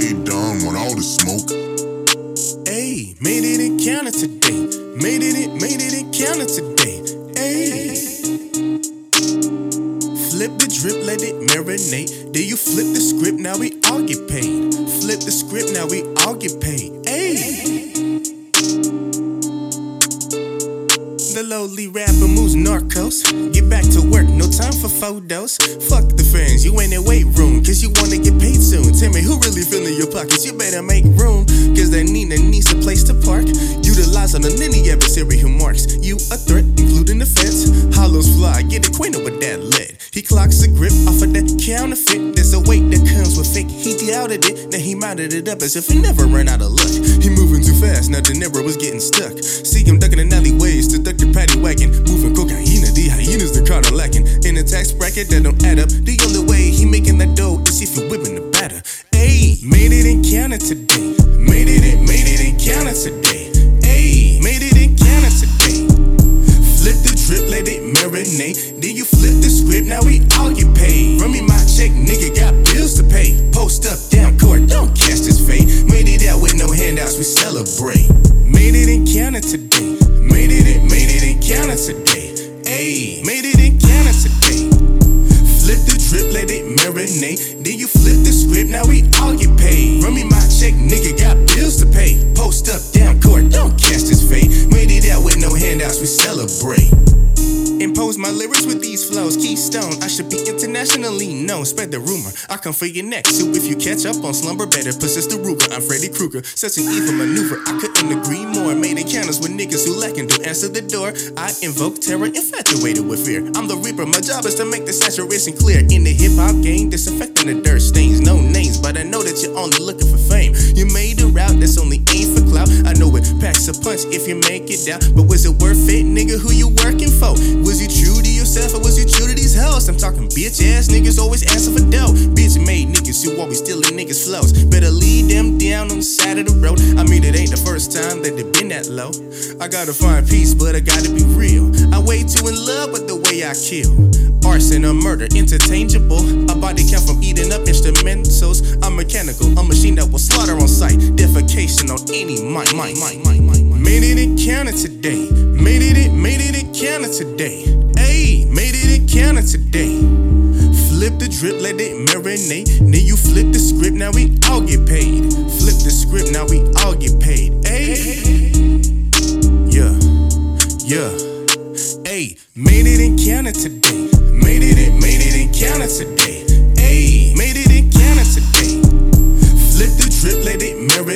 K Don want all the smoke. Ayy, made it in Canada today. Made it in, made it in Canada today. Ayy. Flip the drip, let it marinate. Then you flip the script, now we all get paid. Flip the script, now we all get paid. Ayy. The lowly rapper moves narcos. Get back to work, no time for photos. Fuck the fans, you ain't in the weight room, cause you wanna get paid. Tell me who really filling your pockets, you better make room, cause that Nina needs a place to park. Utilize on any adversary who marks you a threat, including the fence. Hollows fly, get acquainted with that lead. He clocks a grip off of that counterfeit. There's a weight that comes with fake. He doubted it, now he mounted it up as if he never ran out of luck. He moving too fast, now De Niro was getting stuck. See him ducking in alleyways to duck the paddy wagon. Moving cocaine, the hyenas the car lacking. In a tax bracket that don't add up. The only way he making that today. Made it made it in Canada today. Ayy, made it in Canada today. Flip the drip, let it marinate. Then you flip the script, now we all get paid. Run me my check, nigga, got bills to pay. Post up, down court, don't cast his fate. Made it out with no handouts, we celebrate. Made it in Canada today. Made it made it in Canada today. Ayy, made it in Canada today. Flip the drip, let it marinate. Then you now we all get paid. Run me my check, nigga, got bills to pay. Post up, down court, don't cast his fate. Made it out with no handouts, we celebrate. Impose my lyrics with these flows. Keystone, I should be internationally known. Spread the rumor, I come for your next. So if you catch up on slumber, better possess the Ruger. I'm Freddy Krueger, such an evil maneuver. I couldn't agree more. Made encounters with niggas who lacking to answer the door. I invoke terror, infatuated with fear. I'm the Reaper, my job is to make the saturation clear. In the hip hop game, disinfecting the dirt stains. No I know that you're only looking for fame. You made a route that's only aimed for clout. I know it packs a punch if you make it down. But was it worth it, nigga? Who you working for? Was you true to yourself or was you true to these hoes? I'm talking bitch ass niggas always answer for dough. Bitch made niggas who always stealing niggas' flows. Better lead them down on the side of the road. I mean, it ain't the first time that they been that low. I gotta find peace, but I gotta be real. I way too in love with the way I kill. Arson or murder, interchangeable. A body count from eating up instrumentals. Any mic, mic, mic, mic, mic. Made it in Canada today. Made it in, made it in Canada today. Ayy, made it in Canada today. Flip the drip, let it marinate. Then you flip the script, now we all get paid. Flip the script, now we all get paid. Ayy, yeah, yeah. Ayy, made it in Canada today. Made it in, made it in Canada today.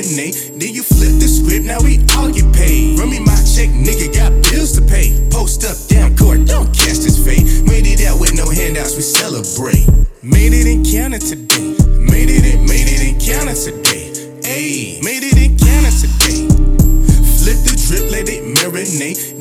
Then you flip the script, now we all get paid. Run me my check, nigga, got bills to pay. Post up, down court, don't cast this fate. Made it out with no handouts, we celebrate. Made it in Canada today. Made it in, made it in Canada today. Ayy, made it in Canada today. Flip the drip, let it marinate.